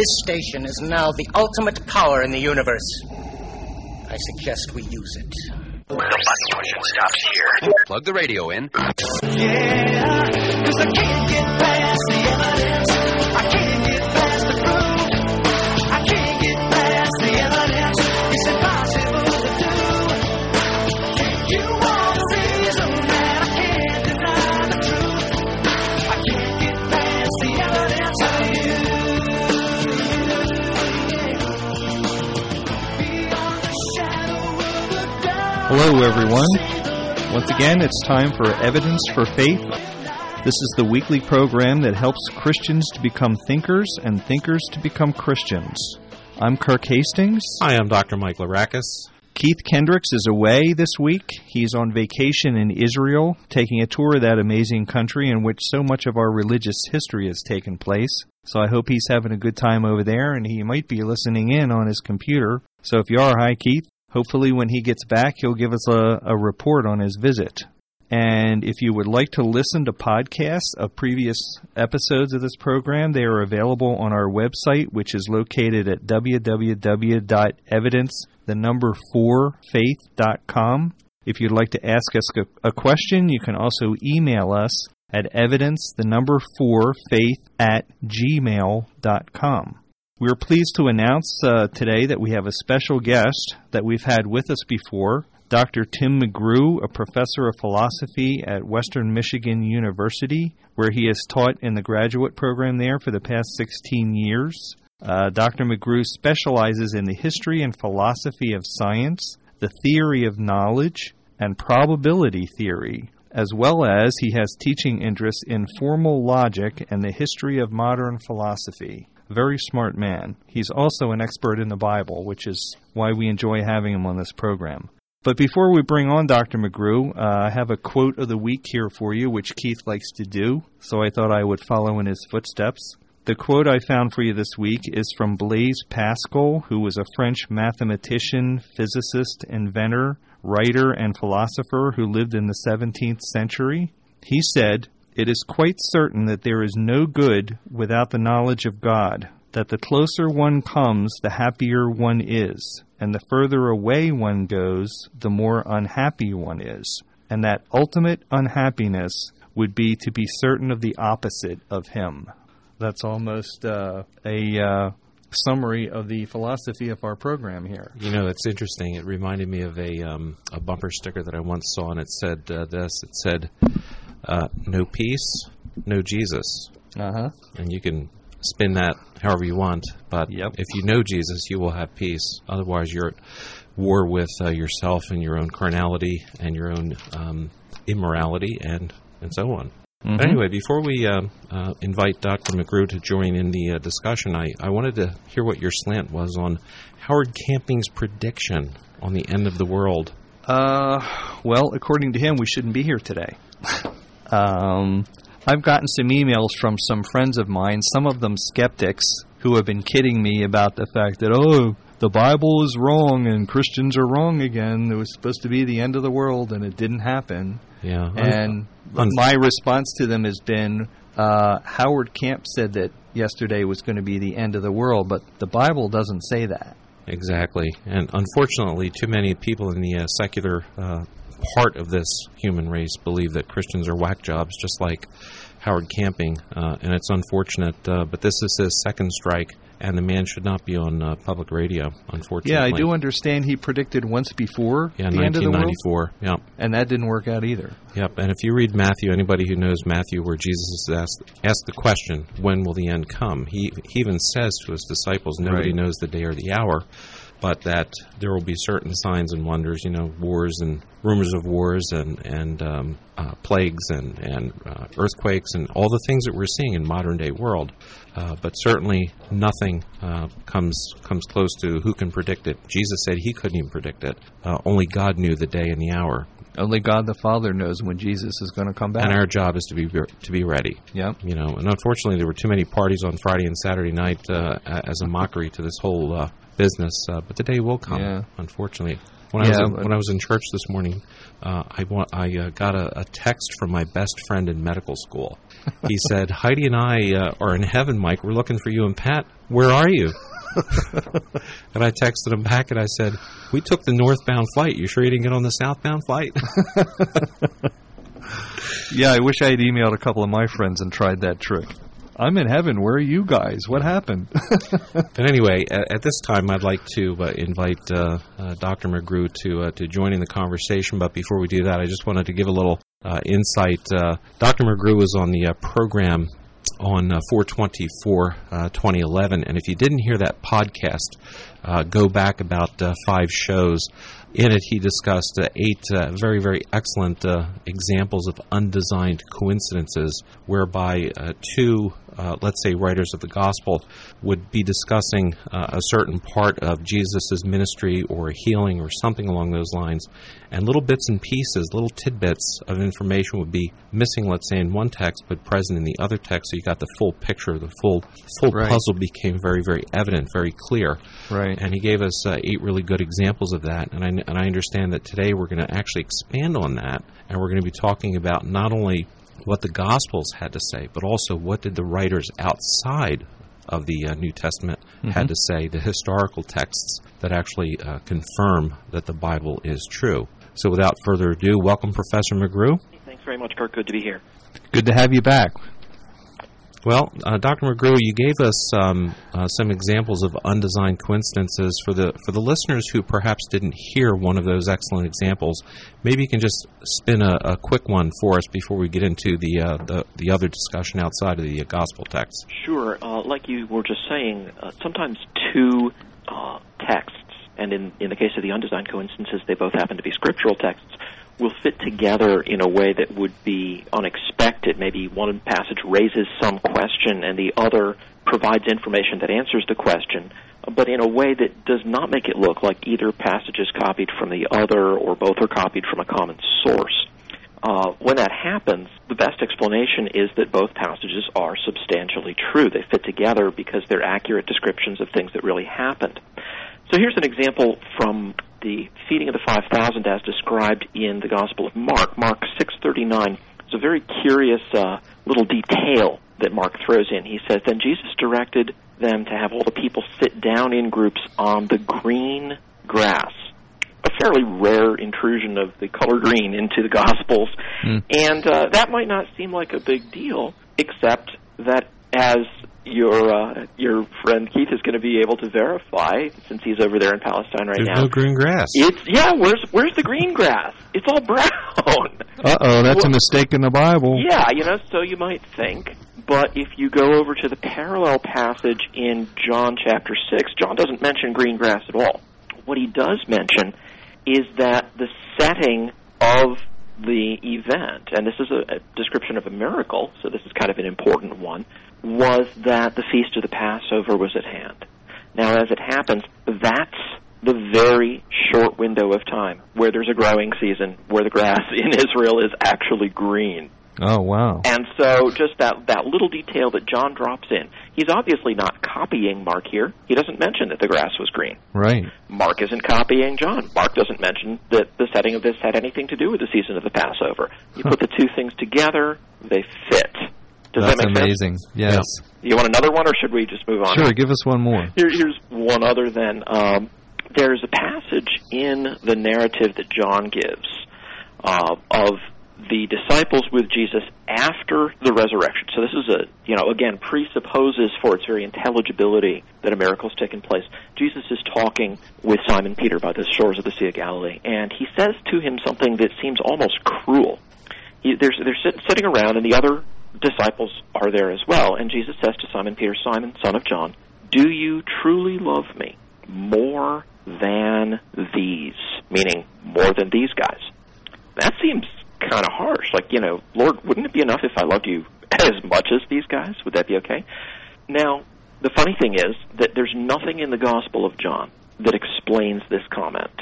this station is now the ultimate power in the universe. I suggest we use it. The button pushing stops here. Plug the radio in. Yeah, cause I can't get past the evidence. Hello, everyone. Once again, it's time for Evidence for Faith. This is the weekly program that helps Christians to become thinkers and thinkers to become Christians. I'm Kirk Hastings. Hi, I'm Dr. Mike Larakis. Keith Kendricks is away this week. He's on vacation in Israel, taking a tour of that amazing country in which so much of our religious history has taken place. So I hope he's having a good time over there, and he might be listening in on his computer. So if you are, hi, Keith. Hopefully, when he gets back, he'll give us a, a report on his visit. And if you would like to listen to podcasts of previous episodes of this program, they are available on our website, which is located at www.evidence, the number four, faith.com. If you'd like to ask us a, a question, you can also email us at evidence, the number four, faith at gmail.com. We're pleased to announce uh, today that we have a special guest that we've had with us before, Dr. Tim McGrew, a professor of philosophy at Western Michigan University, where he has taught in the graduate program there for the past 16 years. Uh, Dr. McGrew specializes in the history and philosophy of science, the theory of knowledge, and probability theory, as well as he has teaching interests in formal logic and the history of modern philosophy. Very smart man. He's also an expert in the Bible, which is why we enjoy having him on this program. But before we bring on Dr. McGrew, uh, I have a quote of the week here for you, which Keith likes to do, so I thought I would follow in his footsteps. The quote I found for you this week is from Blaise Pascal, who was a French mathematician, physicist, inventor, writer, and philosopher who lived in the 17th century. He said, It is quite certain that there is no good without the knowledge of God, that the closer one comes, the happier one is, and the further away one goes, the more unhappy one is, and that ultimate unhappiness would be to be certain of the opposite of him. That's almost uh, a uh, summary of the philosophy of our program here. You know, it's interesting. It reminded me of a um, a bumper sticker that I once saw, and it said uh, this. It said, uh, "No peace, no Jesus." Uh huh. And you can spin that however you want, but Yep. if you know Jesus, you will have peace. Otherwise, you're at war with uh, yourself and your own carnality and your own um, immorality, and and so on. But anyway, before we uh, uh, invite Dr. McGrew to join in the uh, discussion, I, I wanted to hear what your slant was on Howard Camping's prediction on the end of the world. Uh, well, according to him, we shouldn't be here today. um, I've gotten some emails from some friends of mine, some of them skeptics, who have been kidding me about the fact that, oh, the Bible is wrong and Christians are wrong again. It was supposed to be the end of the world and it didn't happen. Yeah, And Un- my response to them has been uh, Howard Camp said that yesterday was going to be the end of the world, but the Bible doesn't say that. Exactly. And unfortunately, too many people in the uh, secular uh, part of this human race believe that Christians are whack jobs, just like Howard Camping. Uh, and it's unfortunate, uh, but this is his second strike, and the man should not be on uh, public radio, unfortunately. Yeah, I do understand he predicted once before Yeah, the end of the world, Yeah. and that didn't work out either. Yep, and if you read Matthew, anybody who knows Matthew, where Jesus is asked, asked the question, when will the end come? He, he even says to his disciples, nobody Right. knows the day or the hour, but that there will be certain signs and wonders, you know, wars and rumors of wars and, and um, uh, plagues and, and uh, earthquakes and all the things that we're seeing in modern day world. Uh, but certainly nothing uh, comes comes close to who can predict it. Jesus said he couldn't even predict it. Uh, only God knew the day and the hour. Only God the Father knows when Jesus is going to come back. and our job is to be to be ready. Yep. You know, and unfortunately, there were too many parties on Friday and Saturday night uh, as a mockery to this whole uh, business. Uh, but the day will come. Yeah. Unfortunately, When I was in, when I was in church this morning, uh, I wa- I uh, got a, a text from my best friend in medical school. He said, "Heidi and I uh, are in heaven, Mike. We're looking for you and Pat. Where are you?" and I texted him back and I said, "We took the northbound flight. You sure you didn't get on the southbound flight?" Yeah, I wish I had emailed a couple of my friends and tried that trick. I'm in heaven. Where are you guys? What happened? But anyway, at, at this time, I'd like to uh, invite uh, uh, Dr. McGrew to uh, to join in the conversation. But before we do that, I just wanted to give a little uh, insight. Uh, Dr. McGrew was on the program on uh, 424 uh, 2011, and if you didn't hear that podcast, go back about five shows. In it, he discussed uh, eight uh, very, very excellent uh, examples of undesigned coincidences whereby uh, two, uh, let's say, writers of the gospel would be discussing uh, a certain part of Jesus' ministry or healing or something along those lines, and little bits and pieces, little tidbits of information would be missing, let's say, in one text but present in the other text, so you got the full picture, the full full Right. puzzle became very, very evident, very clear. Right. And he gave us uh, eight really good examples of that. And I, and I understand that today we're going to actually expand on that. And we're going to be talking about not only what the Gospels had to say, but also what did the writers outside of the uh, New Testament had to say, the historical texts that actually uh, confirm that the Bible is true. So without further ado, welcome Professor McGrew. Thanks very much, Kurt. Good to be here. Good to have you back. Well, uh, Dr. McGrew, you gave us um, uh, some examples of undesigned coincidences for the for the listeners who perhaps didn't hear one of those excellent examples. Maybe you can just spin a, a quick one for us before we get into the uh, the, the other discussion outside of the uh, gospel text. Sure. Uh, like you were just saying, uh, sometimes two texts, and in, in the case of the undesigned coincidences, they both happen to be scriptural texts, will fit together in a way that would be unexpected. Maybe one passage raises some question and the other provides information that answers the question, but in a way that does not make it look like either passage is copied from the other or both are copied from a common source. Uh, when that happens, the best explanation is that both passages are substantially true. They fit together because they're accurate descriptions of things that really happened. So here's an example from the feeding of the 5,000 as described in the Gospel of Mark. Mark 6:39 is a very curious uh, little detail that Mark throws in. He says, "Then Jesus directed them to have all the people sit down in groups on the green grass." A fairly rare intrusion of the color green into the Gospels, and uh, that might not seem like a big deal, except that as your uh, your friend Keith is going to be able to verify, since he's over there in Palestine right There's now. no green grass. It's yeah. Where's where's the green grass? It's all brown. Uh oh, that's a mistake in the Bible. Yeah, you know, so you might think. But if you go over to the parallel passage in John chapter 6, John doesn't mention green grass at all. What he does mention is that the setting of the event, and this is a, a description of a miracle, so this is kind of an important one, was that the feast of the Passover was at hand. Now, as it happens, that's the very short window of time where there's a growing season, where the grass in Israel is actually green. Oh wow. And so, just that that little detail that John drops in, he's obviously not copying Mark here. He doesn't mention that the grass was green. Right. Mark isn't copying John. Mark doesn't mention that the setting of this had anything to do with the season of the Passover. You put the two things together, they fit. Does That's that make amazing. Yes. sense? You want another one, or should we just move on? Sure, give us one more. Here, here's one other then. Um, there's a passage in the narrative that John gives uh, of the disciples with Jesus after the resurrection. So this is a, you know, again, presupposes for its very intelligibility that a miracle's taken place. Jesus is talking with Simon Peter by the shores of the Sea of Galilee, and he says to him something that seems almost cruel. He, they're they're sit, sitting around, and the other disciples are there as well. And Jesus says to Simon Peter, Simon, son of John, do you truly love me more than these? Meaning, more than these guys. That seems kind of harsh. Like, you know, Lord, wouldn't it be enough if I loved you as much as these guys? Would that be okay? Now, the funny thing is that there's nothing in the Gospel of John that explains this comment.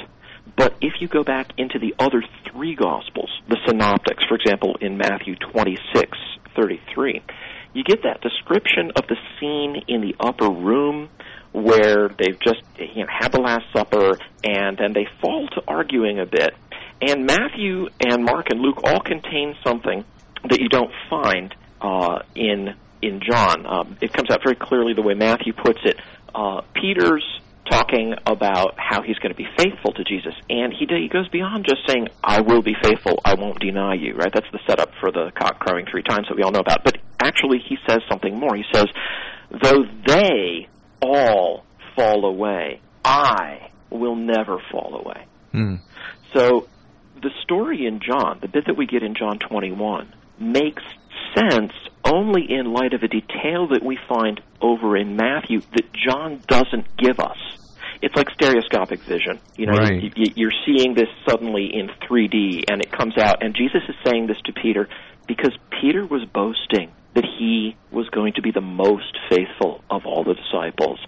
But if you go back into the other three Gospels, the Synoptics, for example, in Matthew 26, 33, you get that description of the scene in the upper room where they've just you know had the Last Supper, and then they fall to arguing a bit. And Matthew and Mark and Luke all contain something that you don't find uh, in in John. Um, it comes out very clearly the way Matthew puts it. Uh, Peter's talking about how he's going to be faithful to Jesus, and he he goes beyond just saying, "I will be faithful. I won't deny you." Right? That's the setup for the cock crowing three times that we all know about. But actually, he says something more. He says, "Though they all fall away, I will never fall away." Hmm. So the story in John, the bit that we get in John 21, makes sense only in light of a detail that we find over in Matthew that John doesn't give us. It's like stereoscopic vision. You know, Right. you, you- you're seeing this suddenly in 3D, and it comes out. And Jesus is saying this to Peter because Peter was boasting that he was going to be the most faithful of all the disciples.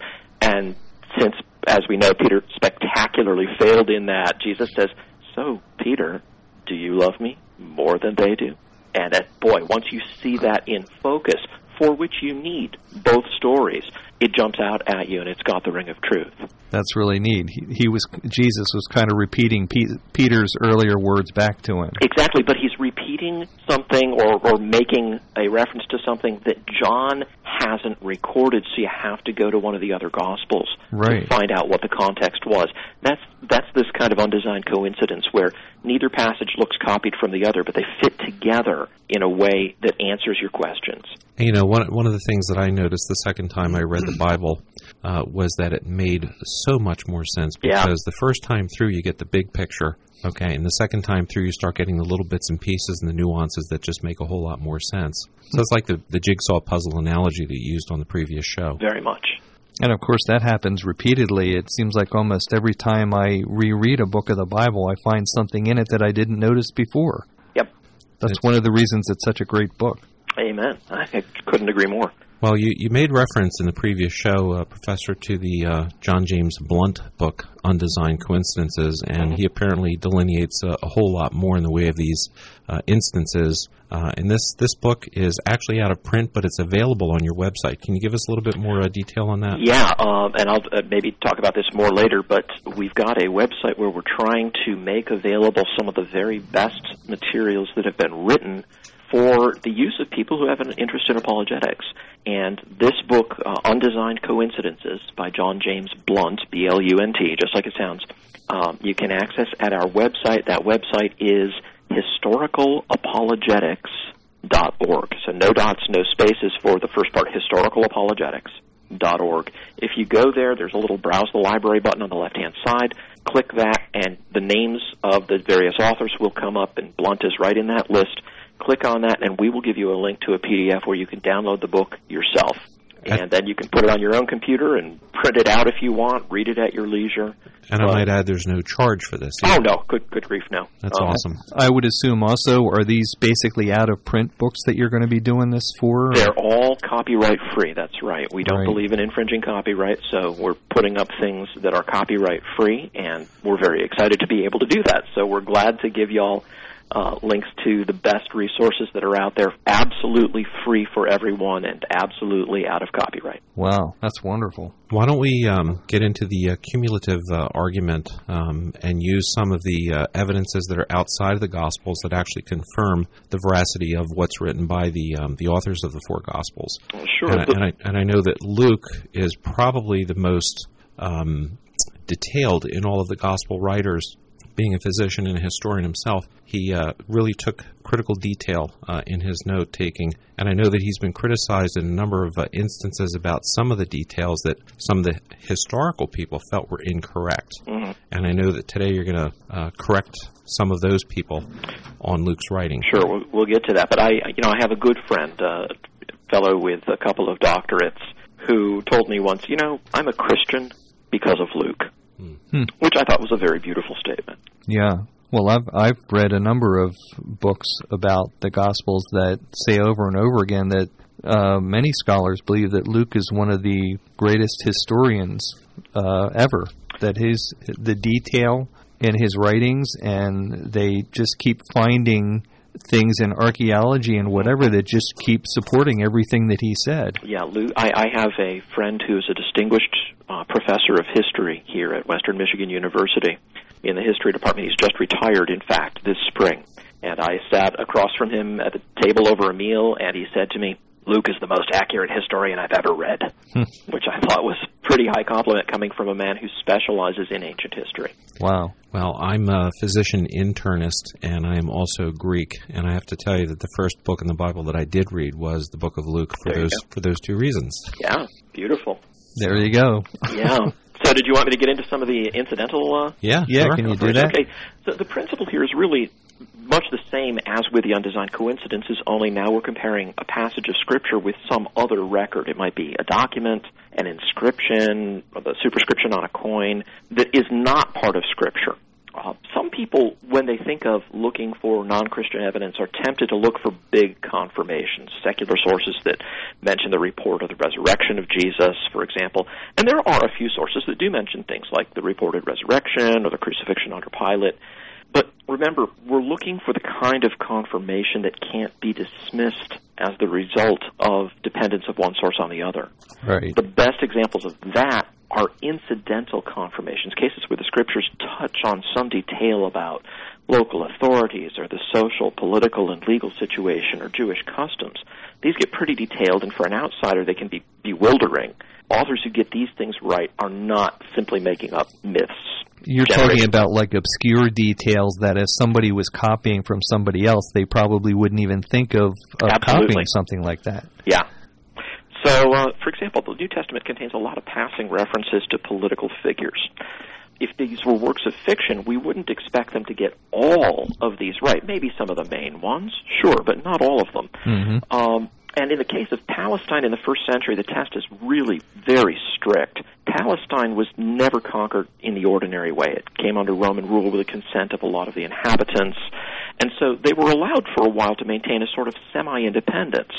And since, as we know, Peter spectacularly failed in that, Jesus says, So, Peter, do you love me more than they do? And boy, once you see that in focus, for which you need both stories, it jumps out at you and it's got the ring of truth. That's really neat. He, he was Jesus was kind of repeating Pe- Peter's earlier words back to him. Exactly, but he's repeating something or, or making a reference to something that John hasn't recorded, so you have to go to one of the other Gospels Right. to find out what the context was. That's that's this kind of undesigned coincidence where neither passage looks copied from the other, but they fit together in a way that answers your questions. And, you know, one one of the things that I noticed the second time I read the Bible uh, was that it made so much more sense Yeah. because the first time through you get the big picture, okay, and the second time through you start getting the little bits and pieces and the nuances that just make a whole lot more sense. So it's like the the jigsaw puzzle analogy that you used on the previous show. Very much. And of course, that happens repeatedly. It seems like almost every time I reread a book of the Bible, I find something in it that I didn't notice before. Yep. That's It's- one of the reasons it's such a great book. Amen. I couldn't agree more. Well, you, you made reference in the previous show, uh, Professor, to the uh, John James Blunt book, Undesigned Coincidences, and he apparently delineates a, a whole lot more in the way of these uh, instances. Uh, and this, this book is actually out of print, but it's available on your website. Can you give us a little bit more uh, detail on that? Yeah, um, and I'll uh, maybe talk about this more later, but we've got a website where we're trying to make available some of the very best materials that have been written for the use of people who have an interest in apologetics. And this book, uh, Undesigned Coincidences by John James Blunt, B L U N T, just like it sounds, um, you can access at our website. That website is historicalapologetics.org. So no dots, no spaces for the first part, historicalapologetics.org. If you go there, there's a little browse the library button on the left hand side. Click that, and the names of the various authors will come up, and Blunt is right in that list. Click on that, and we will give you a link to a PDF where you can download the book yourself. And then you can put it on your own computer and print it out if you want, read it at your leisure. And I might add, there's no charge for this. Oh no, good good grief, no. That's Um, awesome. I would assume also, are these basically out of print books that you're going to be doing this for? They're all copyright free. That's right. We don't Right. believe in infringing copyright, so we're putting up things that are copyright free, and we're very excited to be able to do that. So we're glad to give y'all uh, links to the best resources that are out there, absolutely free for everyone, and absolutely out of copyright. Wow, that's wonderful. Why don't we um, get into the uh, cumulative uh, argument um, and use some of the uh, evidences that are outside of the Gospels that actually confirm the veracity of what's written by the um, the authors of the four Gospels? Sure. And I, and, I, and I know that Luke is probably the most um, detailed in all of the Gospel writers. Being a physician and a historian himself, he uh, really took critical detail uh, in his note taking. And I know that he's been criticized in a number of uh, instances about some of the details that some of the historical people felt were incorrect. Mhm. And I know that today you're going to uh, correct some of those people on Luke's writing. Sure, we'll, we'll get to that. But I, you know, I have a good friend, uh, a fellow with a couple of doctorates, who told me once, you know, I'm a Christian because of Luke, Hmm. which I thought was a very beautiful statement. Yeah. Well, I've I've read a number of books about the Gospels that say over and over again that uh, many scholars believe that Luke is one of the greatest historians uh, ever. That his the detail in his writings, and they just keep finding things in archaeology and whatever that just keep supporting everything that he said. Yeah, Lou, I, I have a friend who is a distinguished uh, professor of history here at Western Michigan University in the history department. He's just retired, in fact, this spring. And I sat across from him at a table over a meal, and he said to me, Luke is the most accurate historian I've ever read, hmm. which I thought was a pretty high compliment coming from a man who specializes in ancient history. Wow. Well, I'm a physician internist, and I am also Greek. And I have to tell you that the first book in the Bible that I did read was the Book of Luke for There those go. for those two reasons. Yeah, beautiful. There you go. Yeah. so, did you want me to get into some of the incidental uh, Yeah, Yeah, sure. can you do that? Okay, so the principle here is really much the same as with the undesigned coincidences, only now we're comparing a passage of Scripture with some other record. It might be a document, an inscription, or the superscription on a coin that is not part of Scripture. Uh, some people, when they think of looking for non Christian evidence, are tempted to look for big confirmations, secular sources that mention the report of the resurrection of Jesus, for example. And there are a few sources that do mention things like the reported resurrection or the crucifixion under Pilate. But remember, we're looking for the kind of confirmation that can't be dismissed as the result of dependence of one source on the other. Right. The best examples of that are incidental confirmations, cases where the scriptures touch on some detail about local authorities or the social, political, and legal situation or Jewish customs. These get pretty detailed, and for an outsider, they can be bewildering. Authors who get these things right are not simply making up myths. You're Generation. talking about like obscure details that if somebody was copying from somebody else, they probably wouldn't even think of, of copying something like that. Yeah. So, uh, for example, the New Testament contains a lot of passing references to political figures. If these were works of fiction, we wouldn't expect them to get all of these right. Maybe some of the main ones, sure, but not all of them. Mm-hmm. Um, and in the case of Palestine in the first century, the test is really very strict. Palestine was never conquered in the ordinary way. It came under Roman rule with the consent of a lot of the inhabitants, and so they were allowed for a while to maintain a sort of semi-independence.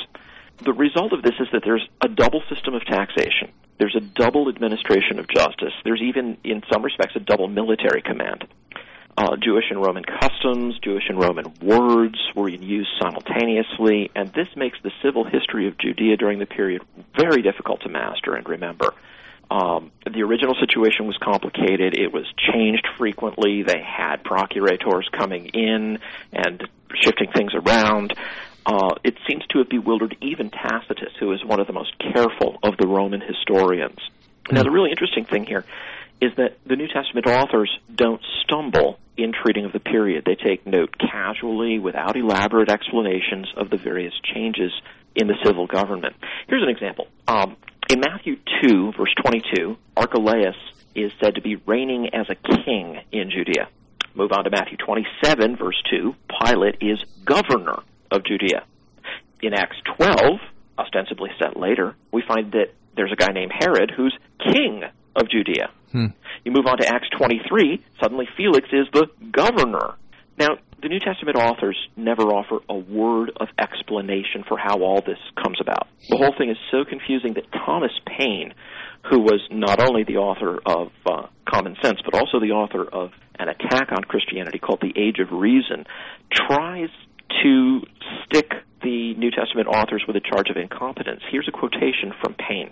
The result of this is that there's a double system of taxation. There's a double administration of justice. There's even, in some respects, a double military command. Uh, Jewish and Roman customs, Jewish and Roman words were in use simultaneously, and this makes the civil history of Judea during the period very difficult to master and remember. Um, the original situation was complicated. It was changed frequently. They had procurators coming in and shifting things around. Uh, it seems to have bewildered even Tacitus, who is one of the most careful of the Roman historians. Now, the really interesting thing here is that the New Testament authors don't stumble in treating of the period. They take note casually, without elaborate explanations of the various changes in the civil government. Here's an example. Um, in Matthew 2, verse 22, Archelaus is said to be reigning as a king in Judea. Move on to Matthew 27, verse 2, Pilate is governor of Judea. In Acts 12, ostensibly set later, we find that there's a guy named Herod who's king of Judea. You move on to Acts 23, suddenly Felix is the governor. Now, the New Testament authors never offer a word of explanation for how all this comes about. The whole thing is so confusing that Thomas Paine, who was not only the author of uh, Common Sense, but also the author of an attack on Christianity called The Age of Reason, tries to stick the New Testament authors with a charge of incompetence. Here's a quotation from Paine.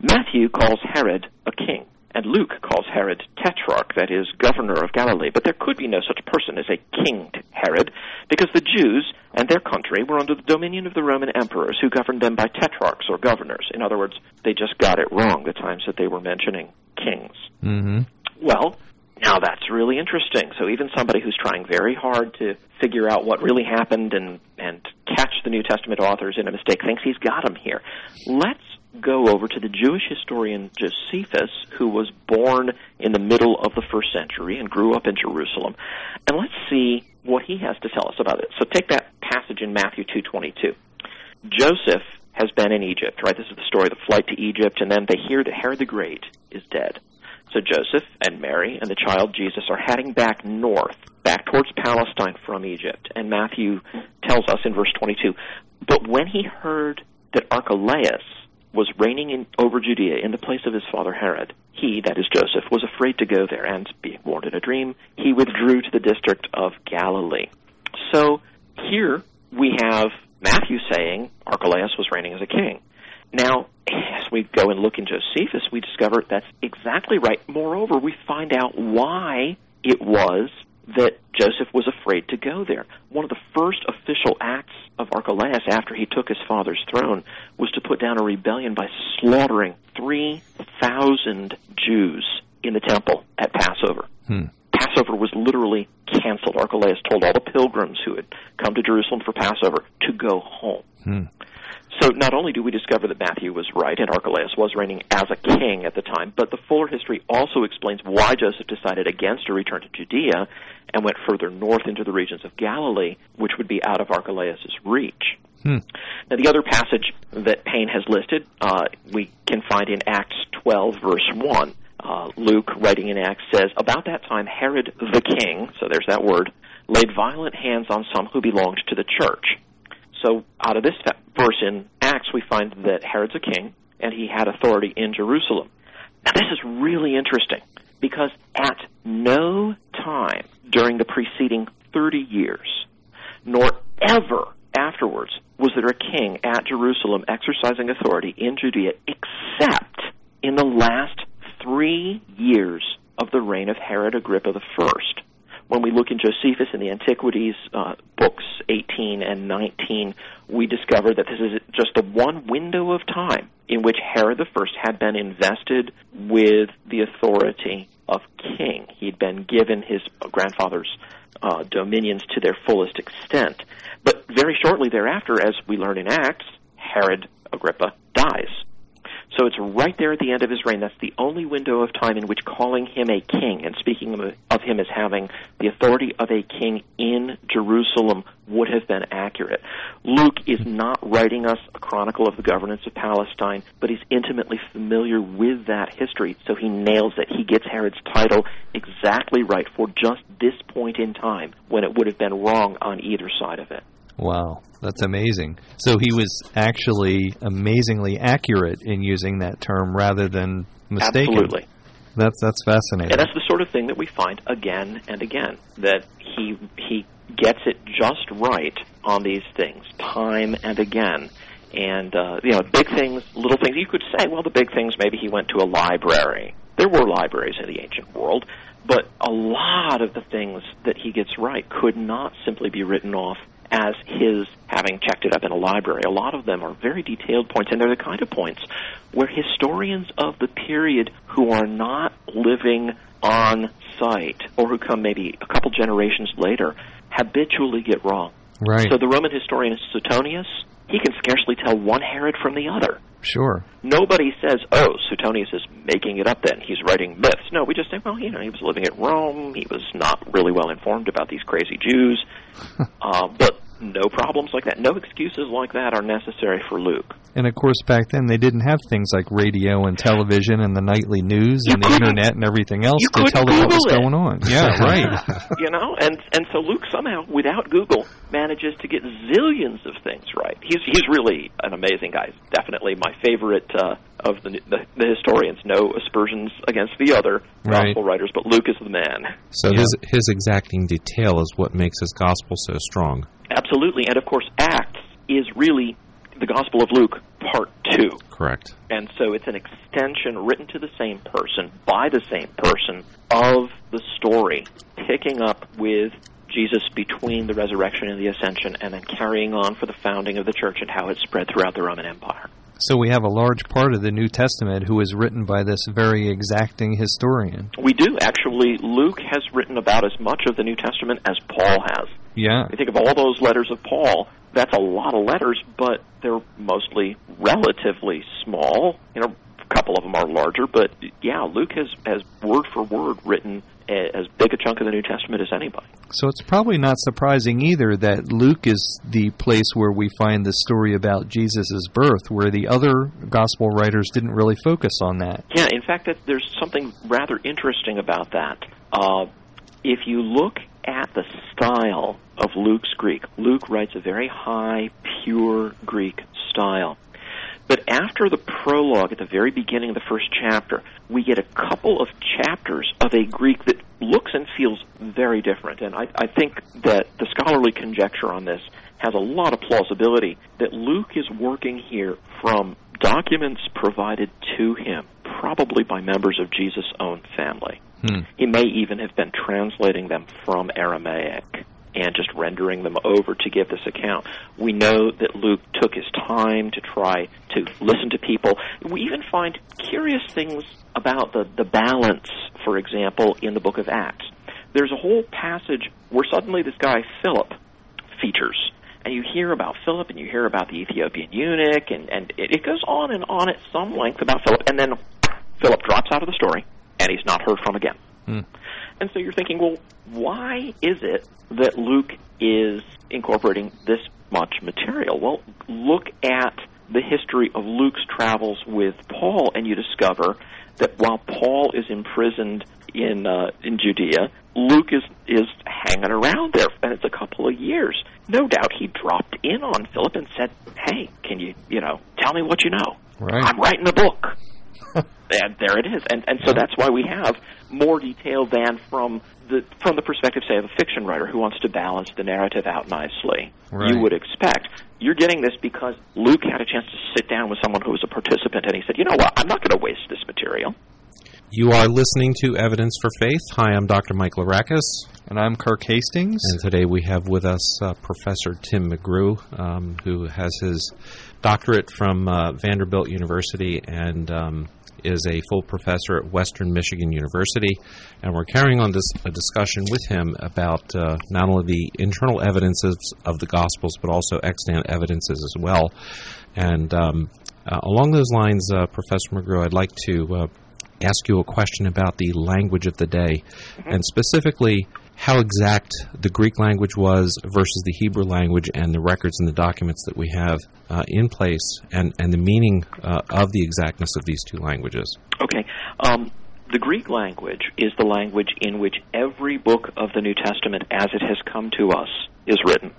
Matthew calls Herod a king, and Luke calls Herod tetrarch, that is, governor of Galilee. But there could be no such person as a kinged Herod, because the Jews and their country were under the dominion of the Roman emperors who governed them by tetrarchs or governors. In other words, they just got it wrong the times that they were mentioning kings. Mm-hmm. Well, now that's really interesting. So even somebody who's trying very hard to figure out what really happened and and catch the New Testament authors in a mistake thinks he's got them here. Let's go over to the Jewish historian Josephus, who was born in the middle of the first century and grew up in Jerusalem, and let's see what he has to tell us about it. So take that passage in Matthew two twenty two. Joseph has been in Egypt, right? This is the story of the flight to Egypt, and then they hear that Herod the Great is dead. So Joseph and Mary and the child Jesus are heading back north, back towards Palestine from Egypt. And Matthew tells us in verse 22, But when he heard that Archelaus was reigning in, over Judea in the place of his father Herod, he, that is Joseph, was afraid to go there, and being warned in a dream, he withdrew to the district of Galilee. So Here we have Matthew saying Archelaus was reigning as a king. Now, as we go and look in Josephus, we discover that's exactly right. Moreover, we find out why it was that Joseph was afraid to go there. One of the first official acts of Archelaus after he took his father's throne was to put down a rebellion by slaughtering 3,000 Jews in the temple at Passover. Hmm. Passover was literally canceled. Archelaus told all the pilgrims who had come to Jerusalem for Passover to go home. Hmm. So not only do we discover that Matthew was right and Archelaus was reigning as a king at the time, but the fuller history also explains why Joseph decided against a return to Judea and went further north into the regions of Galilee, which would be out of Archelaus' reach. Hmm. Now, the other passage that Paine has listed, uh, we can find in Acts 12, verse 1. Uh, Luke, writing in Acts, says, About that time, Herod the king, so there's that word, laid violent hands on some who belonged to the church. So, out of this verse in Acts, we find that Herod's a king, and he had authority in Jerusalem. Now, this is really interesting because at no time during the preceding 30 years, nor ever afterwards, was there a king at Jerusalem exercising authority in Judea except in the last three years of the reign of Herod Agrippa I. When we look in Josephus in the Antiquities, uh, books 18 and 19, we discover that this is just the one window of time in which Herod I had been invested with the authority of king. He'd been given his grandfather's uh, dominions to their fullest extent. But very shortly thereafter, as we learn in Acts, Herod Agrippa dies. So it's right there at the end of his reign. That's the only window of time in which calling him a king and speaking of, him as having the authority of a king in Jerusalem would have been accurate. Luke is not writing us a chronicle of the governance of Palestine, but he's intimately familiar with that history, so he nails it. He gets Herod's title exactly right for just this point in time when it would have been wrong on either side of it. Wow, that's amazing. So he was actually amazingly accurate in using that term rather than mistaken. Absolutely. That's that's fascinating. And that's the sort of thing that we find again and again that he he gets it just right on these things time and again. And uh, you know, big things, little things. You could say, well, the big things. Maybe he went to a library. There were libraries in the ancient world, but a lot of the things that he gets right could not simply be written off as his having checked it up in a library. A lot of them are very detailed points, and they're the kind of points where historians of the period who are not living on site or who come maybe a couple generations later habitually get wrong. right. So the Roman historian Suetonius, he can scarcely tell one Herod from the other. sure. Nobody says, "Oh, Suetonius is making it up." Then he's writing myths. No, we just say, "Well, you know, he was living at Rome. He was not really well informed about these crazy Jews." uh, but no problems like that, no excuses like that are necessary for Luke. And of course, back then they didn't have things like radio and television and the nightly news You and the internet and everything else to tell couldn't them what was it. going on. Yeah, right. you know, and and so Luke somehow, without Google, manages to get zillions of things right. He's he's really an amazing guy. He's definitely my favorite uh, of the, the the historians. No aspersions against the other Right. gospel writers, but Luke is the man. So his his exacting detail is what makes his gospel so strong. Absolutely, and of course, Acts is really the Gospel of Luke, part two. Correct. And so it's an extension written to the same person, by the same person, of the story, picking up with Jesus between the resurrection and the ascension, and then carrying on for the founding of the church and how it spread throughout the Roman Empire. So we have a large part of the New Testament who is written by this very exacting historian. We do. Actually, Luke has written about as much of the New Testament as Paul has. Yeah. You think of all those letters of Paul, that's a lot of letters, but they're mostly relatively small. You know, a couple of them are larger, but yeah, Luke has, has word for word written as big a chunk of the New Testament as anybody. So it's probably not surprising either that Luke is the place where we find the story about Jesus' birth, where the other gospel writers didn't really focus on that. Yeah, in fact, that there's something rather interesting about that. Uh, if you look at the style of Luke's Greek, Luke writes a very high, pure Greek style. But after the prologue at the very beginning of the first chapter, we get a couple of chapters of a Greek that looks and feels very different. And I, I think that the scholarly conjecture on this has a lot of plausibility that Luke is working here from documents provided to him, probably by members of Jesus' own family. Hmm. He may even have been translating them from Aramaic and just rendering them over to give this account. We know that Luke took his time to try to listen to people. We even find curious things about the, the balance, for example, in the book of Acts. There's a whole passage where suddenly this guy, Philip, features. And you hear about Philip and you hear about the Ethiopian eunuch, and, and it, it goes on and on at some length about Philip, and then Philip drops out of the story, and he's not heard from again. Hmm. And so you're thinking, well, why is it that Luke is incorporating this much material? Well, look at the history of Luke's travels with Paul, and you discover that while Paul is imprisoned in uh, in Judea, Luke is is hanging around there, and it's a couple of years. No doubt he dropped in on Philip and said, "Hey, can you you know tell me what you know? Right. I'm writing a book." and there it is. And and so that's why we have more detail than from the from the perspective, say, of a fiction writer who wants to balance the narrative out nicely. Right. You would expect. You're getting this because Luke had a chance to sit down with someone who was a participant, and he said, "You know what? I'm not going to waste this material." You are listening to Evidence for Faith. Hi, I'm Dr. Mike Larakis, And I'm Kirk Hastings. and today we have with us uh, Professor Tim McGrew, um, who has his doctorate from uh, Vanderbilt University and um, is a full professor at Western Michigan University. And we're carrying on this a discussion with him about uh, not only the internal evidences of the Gospels, but also extant evidences as well. And um, uh, along those lines, uh, Professor McGrew, I'd like to uh, ask you a question about the language of the day, and specifically how exact the Greek language was versus the Hebrew language and the records and the documents that we have uh, in place, and, and the meaning uh, of the exactness of these two languages. Okay. Um, the Greek language is the language in which every book of the New Testament, as it has come to us, is written.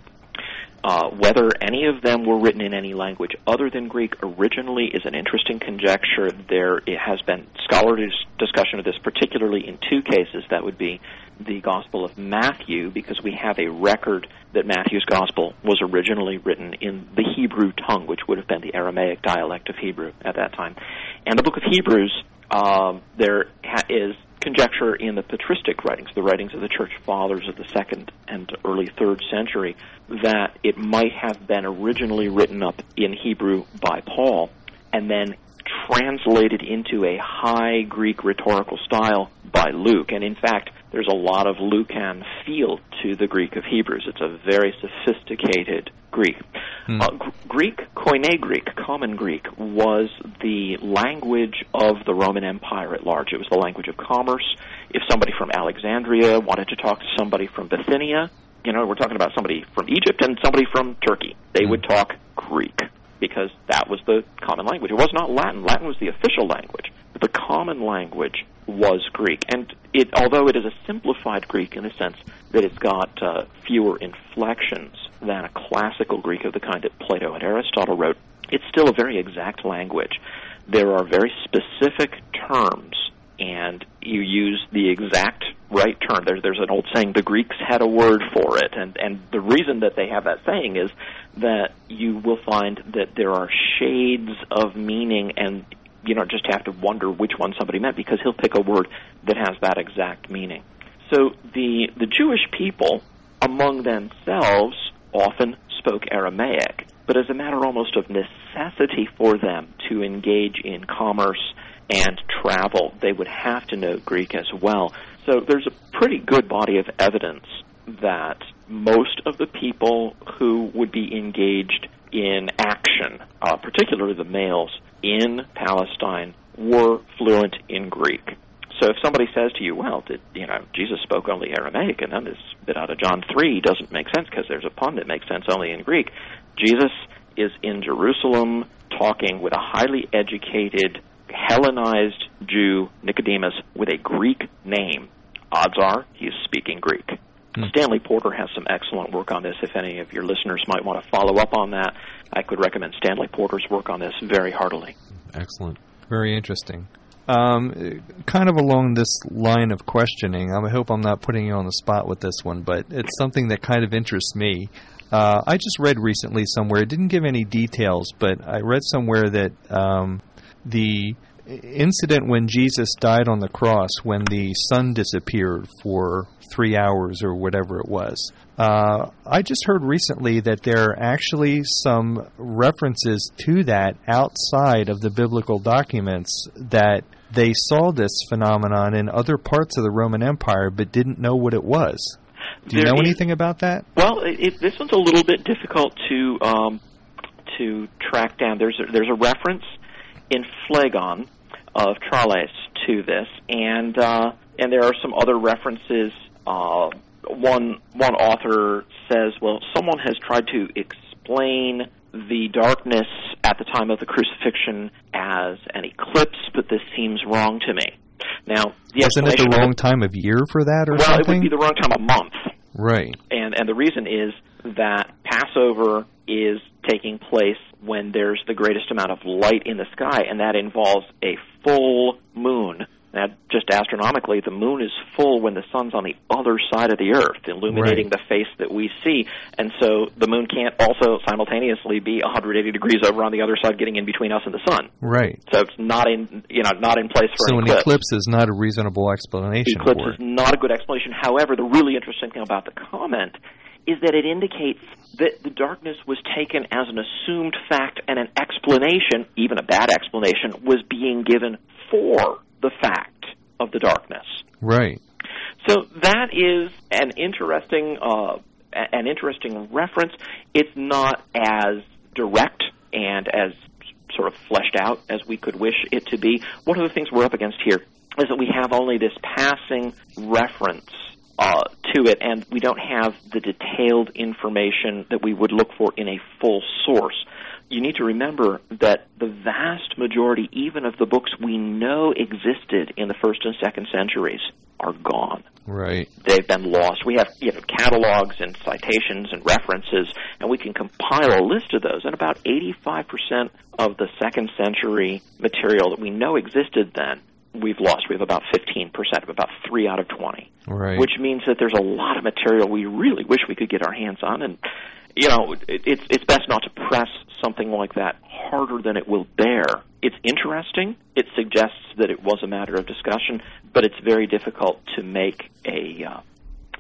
Uh, whether any of them were written in any language other than Greek originally is an interesting conjecture. There it has been scholarly discussion of this, particularly in two cases. That would be the Gospel of Matthew, because we have a record that Matthew's Gospel was originally written in the Hebrew tongue, which would have been the Aramaic dialect of Hebrew at that time. And the book of Hebrews, um, there ha- is conjecture in the patristic writings, the writings of the church fathers of the second and early third century, that it might have been originally written up in Hebrew by Paul and then translated into a high Greek rhetorical style by Luke. And in fact, there's a lot of Lucan feel to the Greek of Hebrews. It's a very sophisticated Greek. Uh, Gr- Greek, Koine Greek, Common Greek, was the language of the Roman Empire at large. It was the language of commerce. If somebody from Alexandria wanted to talk to somebody from Bithynia, you know, we're talking about somebody from Egypt and somebody from Turkey, they would talk Greek because that was the common language. It was not Latin. Latin was the official language. But the common language was Greek. And it, although it is a simplified Greek in the sense that it's got uh, fewer inflections than a classical Greek of the kind that Plato and Aristotle wrote, it's still a very exact language. There are very specific terms, and you use the exact right term. There, there's an old saying, the Greeks had a word for it. And, and the reason that they have that saying is that you will find that there are shades of meaning and you don't just have to wonder which one somebody meant because he'll pick a word that has that exact meaning. So the the Jewish people among themselves often spoke Aramaic, but as a matter almost of necessity for them to engage in commerce and travel, they would have to know Greek as well. So there's a pretty good body of evidence that most of the people who would be engaged in action, uh, particularly the males in Palestine, were fluent in Greek. So if somebody says to you, "Well, did you know Jesus spoke only Aramaic," and then this bit out of John three doesn't make sense because there's a pun that makes sense only in Greek. Jesus is in Jerusalem talking with a highly educated Hellenized Jew, Nicodemus, with a Greek name. Odds are he's speaking Greek. Stanley Porter has some excellent work on this. If any of your listeners might want to follow up on that, I could recommend Stanley Porter's work on this very heartily. Excellent. Very interesting. Um, kind of along this line of questioning, I hope I'm not putting you on the spot with this one, but it's something that kind of interests me. Uh, I just read recently somewhere, it didn't give any details, but I read somewhere that um, the incident when Jesus died on the cross, when the sun disappeared for three hours or whatever it was. Uh, I just heard recently that there are actually some references to that outside of the biblical documents that they saw this phenomenon in other parts of the Roman Empire but didn't know what it was. Do you There know is- anything about that? Well, it, it, this one's a little bit difficult to um, to track down. There's a, there's a reference in Phlegon of Tralles to this, and uh, and there are some other references. Uh, one one author says, well, someone has tried to explain the darkness at the time of the crucifixion as an eclipse, but this seems wrong to me. Now, the Wasn't it the wrong time of year for that or well, it would be the wrong time of month right. and and the reason is that Passover is taking place when there's the greatest amount of light in the sky, and that involves a full moon. Now, just astronomically, the moon is full when the sun's on the other side of the Earth, illuminating Right. the face that we see. And so the moon can't also simultaneously be 180 degrees over on the other side, getting in between us and the sun. Right. So it's not in, you know, not in place for So an an eclipse is not a reasonable explanation eclipse is not a good explanation. However, the really interesting thing about the comment is that it indicates that the darkness was taken as an assumed fact and an explanation, even a bad explanation, was being given for the fact of the darkness. Right. So that is an interesting, uh, an interesting reference. It's not as direct and as sort of fleshed out as we could wish it to be. One of the things we're up against here is that we have only this passing reference uh, to it, and we don't have the detailed information that we would look for in a full source. You need to remember that the vast majority, even of the books we know existed in the first and second centuries, are gone Right. they've been lost. We have you know catalogs and citations and references, and we can compile a list of those. And about 85% of the second century material that we know existed then, we've lost. We have about 15%, of about three out of 20, Right. which means that there's a lot of material we really wish we could get our hands on. And you know, it, it's it's best not to press something like that harder than it will bear. It's interesting. It suggests that it was a matter of discussion, but it's very difficult to make a uh,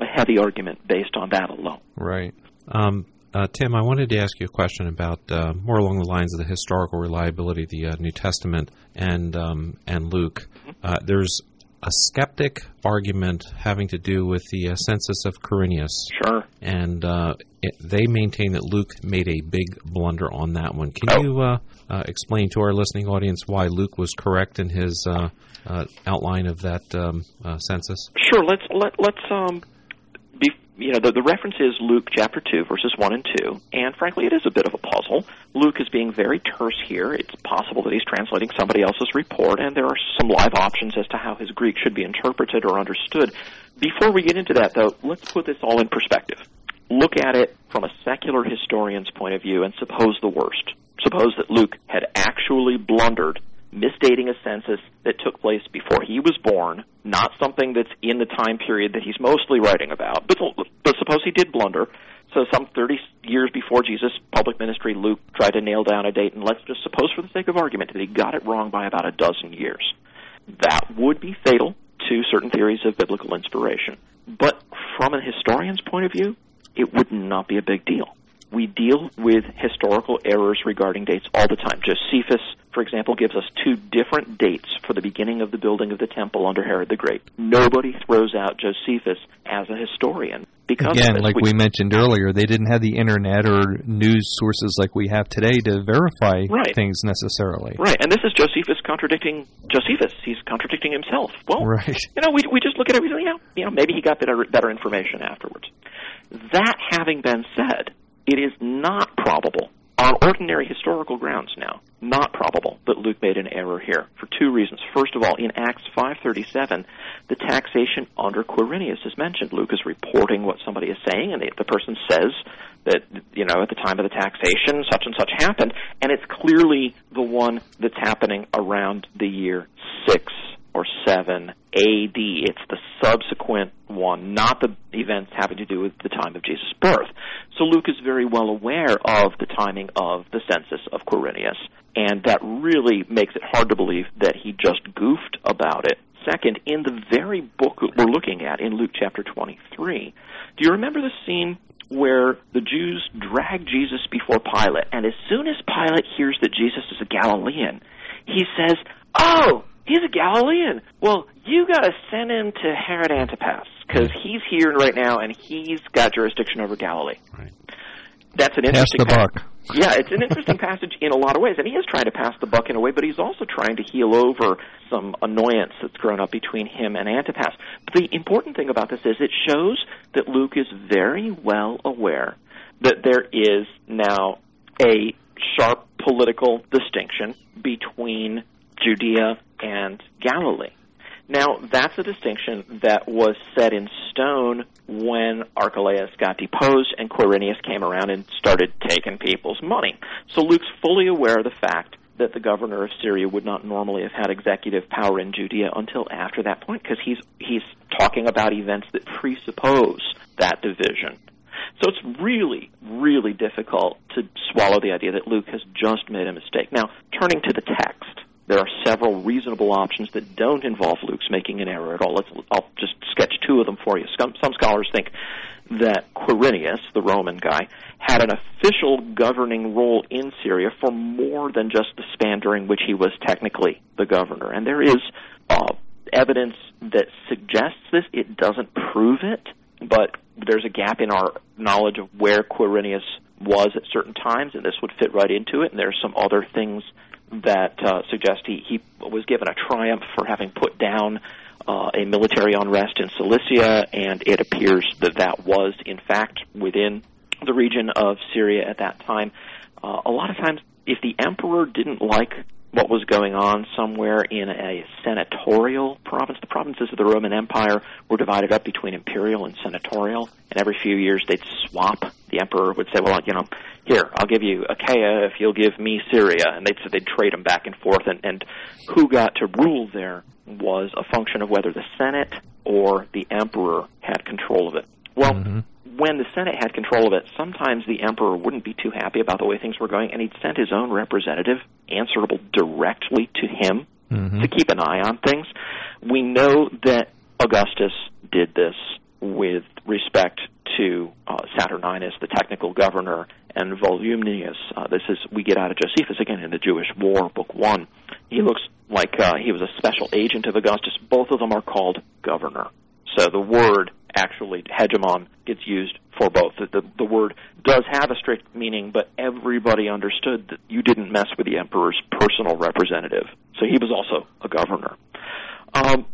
a heavy argument based on that alone. Right. Um, uh, Tim, I wanted to ask you a question about uh, more along the lines of the historical reliability of the uh, New Testament and um, and Luke. Uh, there's a skeptic argument having to do with the uh, census of Quirinius, Sure. and uh, it, they maintain that Luke made a big blunder on that one. Can Oh. you uh, uh, explain to our listening audience why Luke was correct in his uh, uh, outline of that um, uh, census? Sure. Let's let let's um be you know the the reference is Luke chapter two verses one and two, and frankly it is a bit of a puzzle. Luke is being very terse here. It's possible that he's translating somebody else's report, and there are some live options as to how his Greek should be interpreted or understood. Before we get into that, though, let's put this all in perspective. Look at it from a secular historian's point of view, and suppose the worst. Suppose that Luke had actually blundered misdating a census that took place before he was born, not something that's in the time period that he's mostly writing about. But, but suppose he did blunder. So some 30 years before Jesus' public ministry, Luke tried to nail down a date, and let's just suppose for the sake of argument that he got it wrong by about a dozen years. That would be fatal to certain theories of biblical inspiration. But from a historian's point of view, it would not be a big deal. We deal with historical errors regarding dates all the time. Josephus, for example, gives us two different dates for the beginning of the building of the temple under Herod the Great. Nobody throws out Josephus as a historian because Again, like we mentioned earlier, they didn't have the internet or news sources like we have today to verify Right. things necessarily. Right, and this is Josephus contradicting Josephus. He's contradicting himself. Well, Right. you know, we we just look at everything. You know, you know, maybe he got better better information afterwards. That having been said, it is not probable on ordinary historical grounds now, not probable that Luke made an error here for two reasons. First of all, in Acts 5:37, the taxation under Quirinius is mentioned. Luke is reporting what somebody is saying, and the, person says that you know at the time of the taxation such and such happened, and it's clearly the one that's happening around the year six or 7 AD. It's the subsequent one, not the events having to do with the time of Jesus' birth. So Luke is very well aware of the timing of the census of Quirinius, and that really makes it hard to believe that he just goofed about it. Second, in the very book we're looking at, in Luke chapter 23, do you remember the scene where the Jews drag Jesus before Pilate, and as soon as Pilate hears that Jesus is a Galilean, he says, Oh, he's a Galilean. Well, you got to send him to Herod Antipas because he's here right now and he's got jurisdiction over Galilee. Right. That's an interesting Pass the buck. yeah, it's an interesting passage in a lot of ways, and he is trying to pass the buck in a way, but he's also trying to heal over some annoyance that's grown up between him and Antipas. But the important thing about this is it shows that Luke is very well aware that there is now a sharp political distinction between Judea and Galilee. Now, that's a distinction that was set in stone when Archelaus got deposed and Quirinius came around and started taking people's money. So Luke's fully aware of the fact that the governor of Syria would not normally have had executive power in Judea until after that point because he's he's talking about events that presuppose that division. So it's really, really difficult to swallow the idea that Luke has just made a mistake. Now, turning to the text, there are several reasonable options that don't involve Luke's making an error at all. Let's, I'll just sketch two of them for you. Some, some scholars think that Quirinius, the Roman guy, had an official governing role in Syria for more than just the span during which he was technically the governor. And there is uh, evidence that suggests this. It doesn't prove it, but there's a gap in our knowledge of where Quirinius was at certain times, and this would fit right into it. And there's some other things that uh, suggest he, he was given a triumph for having put down uh, a military unrest in Cilicia, and it appears that that was, in fact, within the region of Syria at that time. Uh, a lot of times, if the emperor didn't like what was going on somewhere in a senatorial province, the provinces of the Roman Empire were divided up between imperial and senatorial, and every few years they'd swap. The emperor would say, "Well, you know, here I'll give you Achaia if you'll give me Syria," and they'd so they'd trade them back and forth. And, and who got to rule there was a function of whether the Senate or the emperor had control of it. Well, mm-hmm. When the Senate had control of it, sometimes the emperor wouldn't be too happy about the way things were going, and he'd send his own representative, answerable directly to him, to keep an eye on things. We know that Augustus did this with respect to uh, Saturninus, the technical governor, and Volumnius. Uh, this is we get out of Josephus again in the Jewish War, Book One. He looks like uh, he was a special agent of Augustus. Both of them are called governor. So the word actually hegemon gets used for both. The, the, the word does have a strict meaning, but everybody understood that you didn't mess with the emperor's personal representative. So he was also a governor. Um,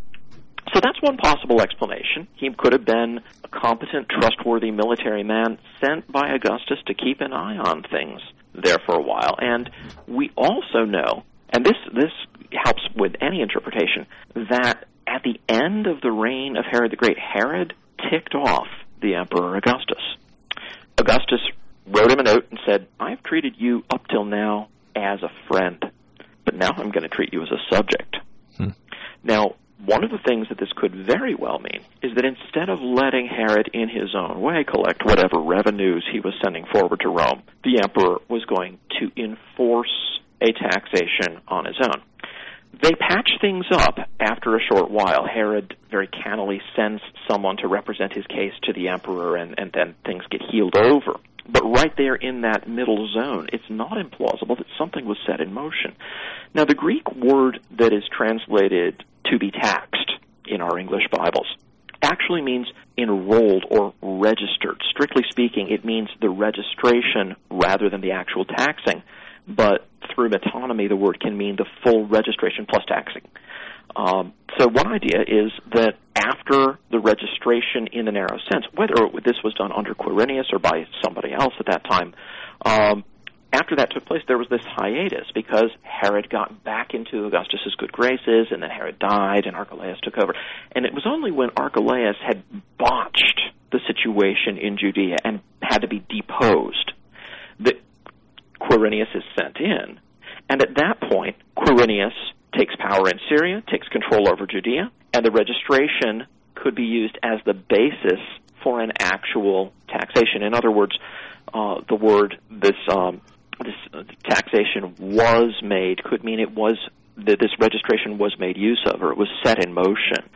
so that's one possible explanation. He could have been a competent, trustworthy military man sent by Augustus to keep an eye on things there for a while. And we also know, and this this helps with any interpretation, that at the end of the reign of Herod the Great, Herod ticked off the Emperor Augustus. Augustus wrote him a note and said, I've treated you up till now as a friend, but now I'm going to treat you as a subject. Hmm. Now, one of the things that this could very well mean is that instead of letting Herod in his own way collect whatever revenues he was sending forward to Rome, the emperor was going to enforce a taxation on his own. They patch things up after a short while. Herod very cannily sends someone to represent his case to the emperor, and, and then things get healed over. But right there in that middle zone, it's not implausible that something was set in motion. Now, the Greek word that is translated to be taxed in our English Bibles actually means enrolled or registered. Strictly speaking, it means the registration rather than the actual taxing. But through metonymy, the word can mean the full registration plus taxing. Um, so one idea is that after the registration in the narrow sense, whether this was done under Quirinius or by somebody else at that time, um, after that took place, there was this hiatus because Herod got back into Augustus's good graces, and then Herod died, and Archelaus took over. And it was only when Archelaus had botched the situation in Judea and had to be deposed Quirinius is sent in. And at that point, Quirinius takes power in Syria, takes control over Judea, and the registration could be used as the basis for an actual taxation. In other words, uh, the word this um, this uh, taxation was made could mean it was that this registration was made use of or it was set in motion.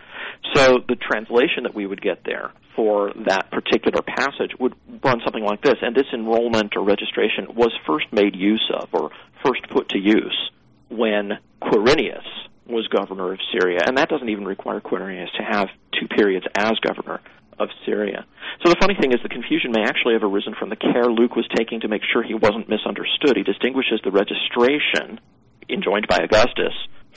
So the translation that we would get there for that particular passage would run something like this: and this enrollment or registration was first made use of or first put to use when Quirinius was governor of Syria, and that doesn't even require Quirinius to have two periods as governor of Syria. So the funny thing is, the confusion may actually have arisen from the care Luke was taking to make sure he wasn't misunderstood. He distinguishes the registration enjoined by Augustus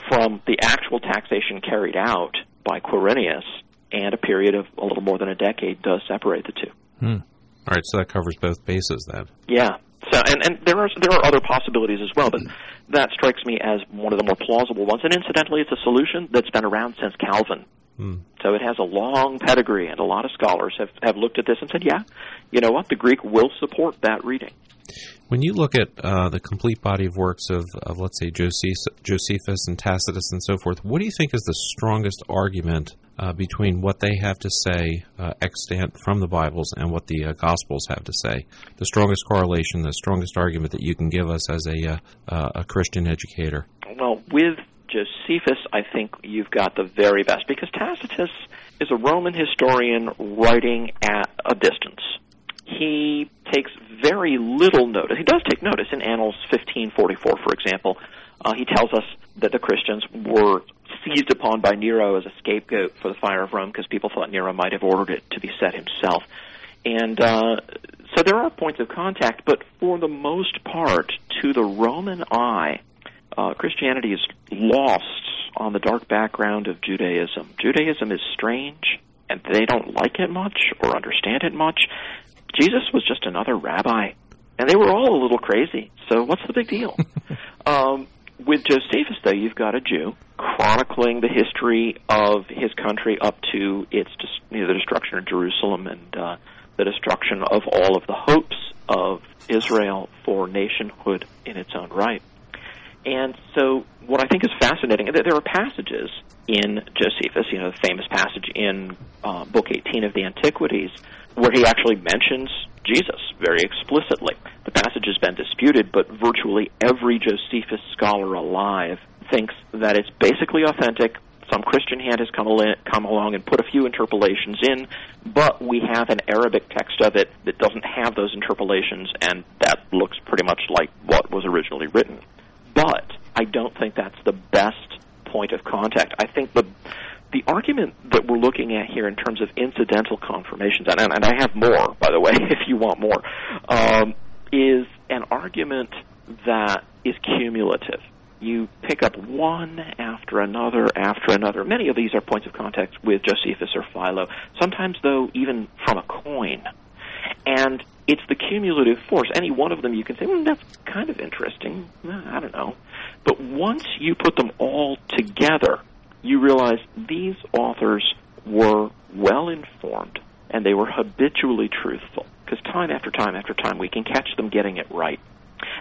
from the actual taxation carried out by Quirinius, and a period of a little more than a decade does separate the two. Hmm. All right, so that covers both bases then. Yeah. So, and, and there are there are other possibilities as well, but that strikes me as one of the more plausible ones. And incidentally, it's a solution that's been around since Calvin. Hmm. So it has a long pedigree, and a lot of scholars have, have looked at this and said, yeah, you know what, the Greek will support that reading. When you look at uh, the complete body of works of, of let's say, Josephus, and Tacitus and so forth, what do you think is the strongest argument uh, between what they have to say uh, extant from the Bibles and what the uh, Gospels have to say? The strongest correlation, the strongest argument that you can give us as a, uh, uh, a Christian educator? Well, with Josephus, I think you've got the very best because Tacitus is a Roman historian writing at a distance. He takes very little notice. He does take notice in Annals 1544, for example. Uh, he tells us that the Christians were seized upon by Nero as a scapegoat for the fire of Rome because people thought Nero might have ordered it to be set himself. And uh, so there are points of contact, but for the most part, to the Roman eye, uh, Christianity is lost on the dark background of Judaism. Judaism is strange, and they don't like it much or understand it much. Jesus was just another rabbi, and they were all a little crazy. So what's the big deal? um, with Josephus, though, you've got a Jew chronicling the history of his country up to its you know, the destruction of Jerusalem and uh, the destruction of all of the hopes of Israel for nationhood in its own right. And so, what I think is fascinating, there are passages in Josephus, you know, the famous passage in uh, Book 18 of the Antiquities, where he actually mentions Jesus very explicitly. The passage has been disputed, but virtually every Josephus scholar alive thinks that it's basically authentic. Some Christian hand has come, al- come along and put a few interpolations in, but we have an Arabic text of it that doesn't have those interpolations, and that looks pretty much like what was originally written. But I don't think that's the best point of contact. I think the the argument that we're looking at here in terms of incidental confirmations, and, and I have more, by the way, if you want more, um, is an argument that is cumulative. You pick up one after another after another. Many of these are points of contact with Josephus or Philo. Sometimes, though, even from a coin. And it's the cumulative force. Any one of them you can say, well, that's kind of interesting. I don't know. But once you put them all together, you realize these authors were well informed and they were habitually truthful. Because time after time after time, we can catch them getting it right.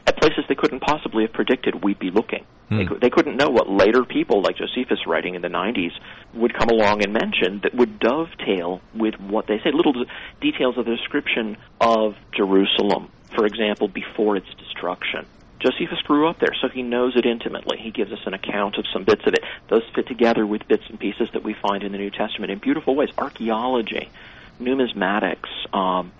At places they couldn't possibly have predicted we'd be looking. Hmm. They, they couldn't know what later people, like Josephus writing in the 90s, would come along and mention that would dovetail with what they say. Little d- details of the description of Jerusalem, for example, before its destruction. Josephus grew up there, so he knows it intimately. He gives us an account of some bits of it. Those fit together with bits and pieces that we find in the New Testament in beautiful ways. Archaeology, numismatics, um,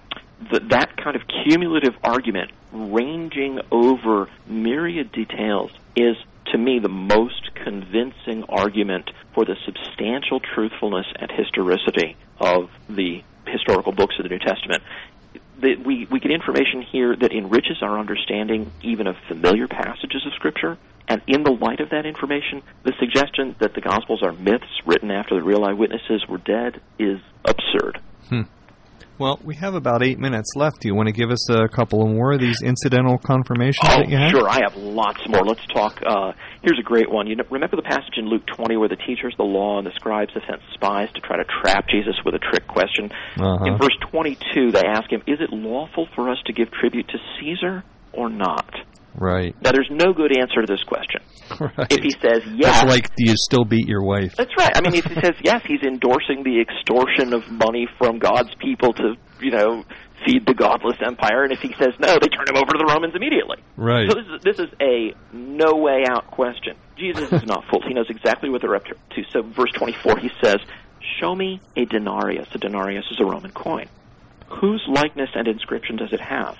th- that kind of cumulative argument ranging over myriad details is, to me, the most convincing argument for the substantial truthfulness and historicity of the historical books of the New Testament that we, we get information here that enriches our understanding even of familiar passages of Scripture. And in the light of that information, the suggestion that the Gospels are myths written after the real eyewitnesses were dead is absurd. Hmm. Well, we have about eight minutes left. Do you want to give us a couple more of these incidental confirmations Oh, that you have? sure. I have lots more. Let's talk. Uh, here's a great one. You know, remember the passage in Luke 20 where the teachers, the law, and the scribes have sent spies to try to trap Jesus with a trick question? Uh-huh. In verse 22, they ask him, Is it lawful for us to give tribute to Caesar or not? Right. Now, there's no good answer to this question. right. If he says yes, It's like, do you still beat your wife? That's right. I mean, if he says yes, he's endorsing the extortion of money from God's people to, you know, feed the godless empire. And if he says no, they turn him over to the Romans immediately. Right. So this is this is a no way out question. Jesus is not fooled. He knows exactly what they're up to. So verse 24, he says, "Show me a denarius. A denarius is a Roman coin. Whose likeness and inscription does it have?"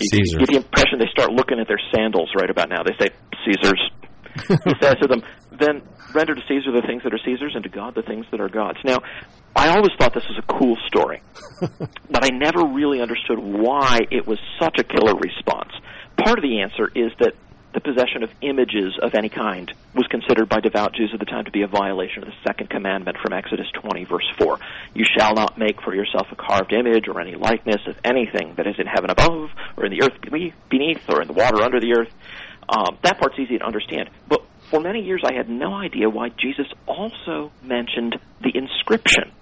You Caesar. get the impression they start looking at their sandals right about now. They say, "Caesar's." he says to them, then render to Caesar the things that are Caesar's and to God the things that are God's. Now, I always thought this was a cool story, but I never really understood why it was such a killer response. Part of the answer is that the possession of images of any kind was considered by devout Jews at the time to be a violation of the second commandment from Exodus 20, verse 4. You shall not make for yourself a carved image or any likeness of anything that is in heaven above, or in the earth beneath, or in the water under the earth. Um, that part's easy to understand. But for many years, I had no idea why Jesus also mentioned the inscription.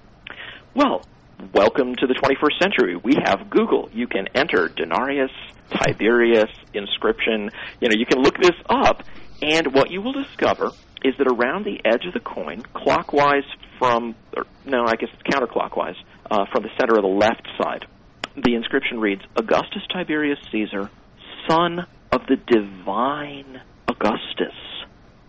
Well, welcome to the 21st century. We have Google. You can enter denarius, Tiberius, inscription. You know, you can look this up, and what you will discover is that around the edge of the coin, clockwise from, or, no, I guess it's counterclockwise, uh, from the center of the left side, the inscription reads, Augustus Tiberius Caesar, son of the divine Augustus.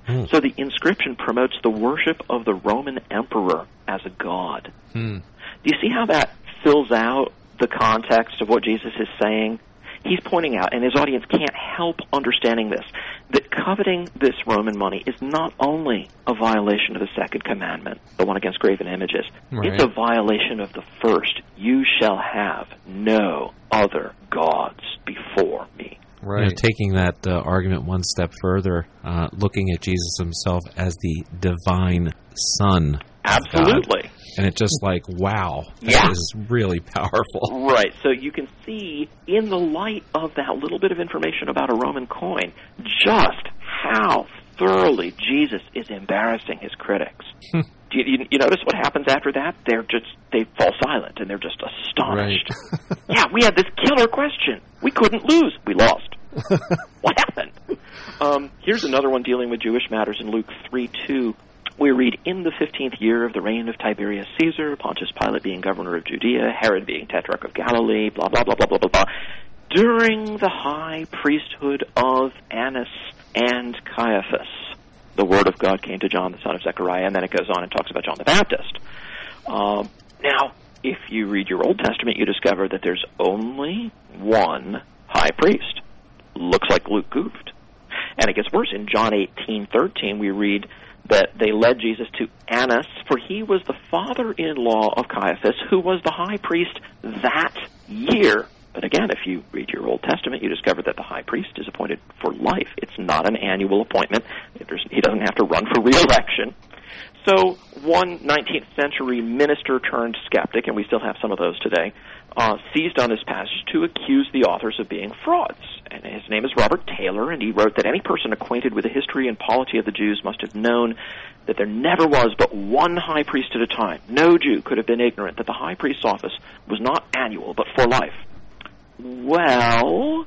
Hmm. So the inscription promotes the worship of the Roman emperor as a god. Hmm. Do you see how that fills out the context of what Jesus is saying? He's pointing out, and his audience can't help understanding this, that coveting this Roman money is not only a violation of the second commandment, the one against graven images, Right. it's a violation of the first. You shall have no other gods before me. You know, Right. taking that uh, argument one step further, uh, looking at Jesus himself as the divine Son. of God. Absolutely. And it's just like, wow, that Yeah. is really powerful. Right. So you can see in the light of that little bit of information about a Roman coin just how thoroughly Jesus is embarrassing his critics. Hmm. Do you, you, you notice what happens after that? They're just they fall silent and they're just astonished. yeah, we had this killer question. We couldn't lose. We lost. what happened? Um, here's another one dealing with Jewish matters in Luke 3 2. We read, In the fifteenth year of the reign of Tiberius Caesar, Pontius Pilate being governor of Judea, Herod being tetrarch of Galilee, blah, blah, blah, blah, blah, blah, blah. During the high priesthood of Annas and Caiaphas, the word of God came to John, the son of Zechariah, and then it goes on and talks about John the Baptist. Um, now, if you read your Old Testament, you discover that there's only one high priest. Looks like Luke goofed. And it gets worse. In John eighteen thirteen, we read that they led Jesus to Annas, for he was the father-in-law of Caiaphas, who was the high priest that year. But again, if you read your Old Testament, you discover that the high priest is appointed for life. It's not an annual appointment. He doesn't have to run for re-election. So, one 19th century minister turned skeptic, and we still have some of those today, uh, seized on this passage to accuse the authors of being frauds. And his name is Robert Taylor, and he wrote that any person acquainted with the history and polity of the Jews must have known that there never was but one high priest at a time. No Jew could have been ignorant that the high priest's office was not annual, but for life. Well,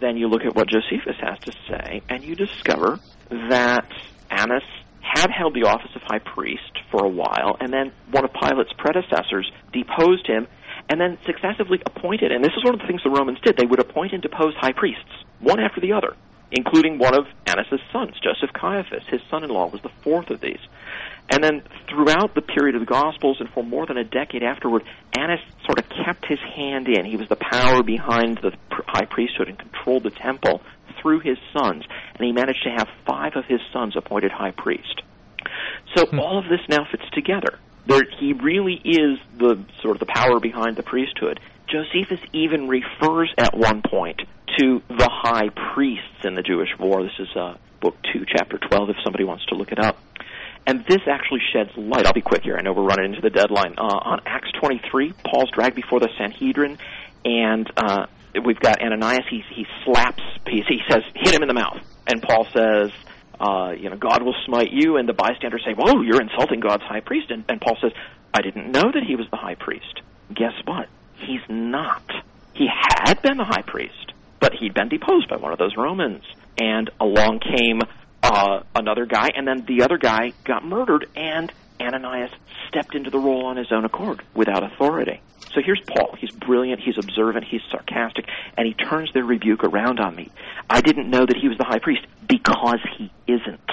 then you look at what Josephus has to say, and you discover that Annas had held the office of high priest for a while, and then one of Pilate's predecessors deposed him, and then successively appointed, and this is one of the things the Romans did, they would appoint and depose high priests, one after the other, including one of Annas' sons, Joseph Caiaphas. His son-in-law was the fourth of these. And then throughout the period of the Gospels and for more than a decade afterward, Annas sort of kept his hand in. He was the power behind the high priesthood and controlled the temple through his sons. And he managed to have five of his sons appointed high priest. So hmm. all of this now fits together. There, he really is the sort of the power behind the priesthood. Josephus even refers at one point to the high priests in the Jewish war. This is uh, book two, chapter twelve. If somebody wants to look it up. And this actually sheds light. I'll be quick here. I know we're running into the deadline. Uh, on Acts 23, Paul's dragged before the Sanhedrin, and uh, we've got Ananias. He he slaps. He, he says, "Hit him in the mouth." And Paul says, uh, "You know, God will smite you." And the bystanders say, "Whoa, you're insulting God's high priest." And, and Paul says, "I didn't know that he was the high priest." Guess what? He's not. He had been the high priest, but he'd been deposed by one of those Romans. And along came uh, another guy, and then the other guy got murdered, and Ananias stepped into the role on his own accord without authority. So here's Paul. He's brilliant, he's observant, he's sarcastic, and he turns their rebuke around on me. I didn't know that he was the high priest because he isn't.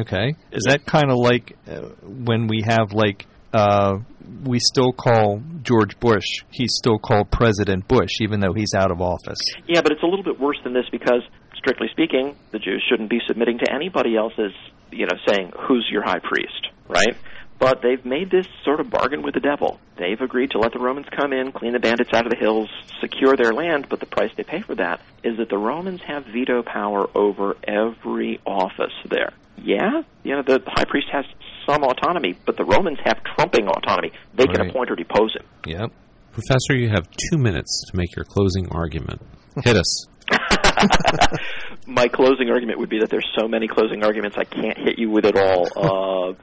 Okay. Is that kind of like uh, when we have like uh, we still call George Bush, he's still called President Bush, even though he's out of office. Yeah, but it's a little bit worse than this because, strictly speaking, the Jews shouldn't be submitting to anybody else's, you know, saying, who's your high priest, right? But they've made this sort of bargain with the devil. They've agreed to let the Romans come in, clean the bandits out of the hills, secure their land, but the price they pay for that is that the Romans have veto power over every office there. Yeah, you know, the high priest has some autonomy, but the Romans have trumping autonomy. They can Right. appoint or depose him. Yep. Professor, you have two minutes to make your closing argument. Hit us. My closing argument would be that there's so many closing arguments I can't hit you with it all. Uh,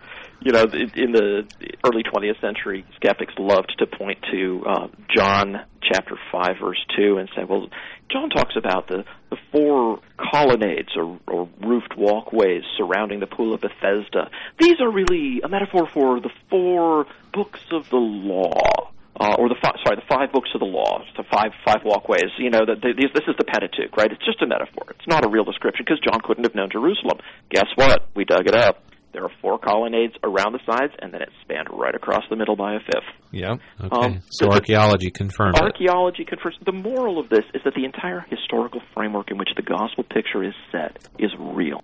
you know, in the early 20th century, skeptics loved to point to uh, John chapter 5 verse 2 and say, well, John talks about the, the four colonnades or, or roofed walkways surrounding the pool of Bethesda. These are really a metaphor for the four books of the law uh, or the five, sorry, the five books of the law, the five five walkways. You know, that these, this is the Pentateuch, right? It's just a metaphor. It's not a real description because John couldn't have known Jerusalem. Guess what? We dug it up. There are four colonnades around the sides, and then it's spanned right across the middle by a fifth. Yep. Okay. Um, so the- archaeology confirmed it. Archaeology confirms. The moral of this is that the entire historical framework in which the gospel picture is set is real.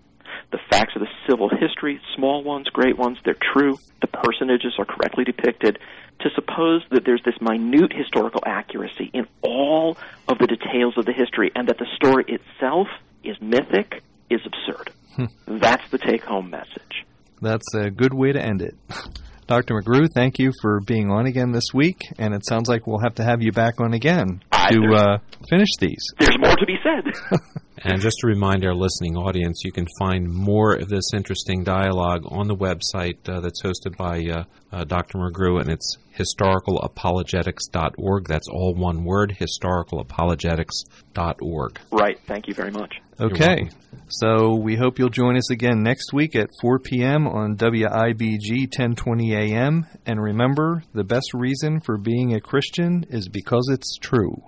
The facts of the civil history, small ones, great ones, they're true. The personages are correctly depicted. To suppose that there's this minute historical accuracy in all of the details of the history and that the story itself is mythic is absurd. That's the take home message. That's a good way to end it. Dr. McGrew, thank you for being on again this week, and it sounds like we'll have to have you back on again I- to uh, finish these. There's more to be said. And just to remind our listening audience, you can find more of this interesting dialogue on the website uh, that's hosted by uh, uh, Dr. McGrew, and it's historicalapologetics.org. That's all one word, historicalapologetics.org. right. Thank you very much. Okay. So we hope you'll join us again next week at 4 p.m. on WIBG 1020 AM. And remember, the best reason for being a Christian is because it's true.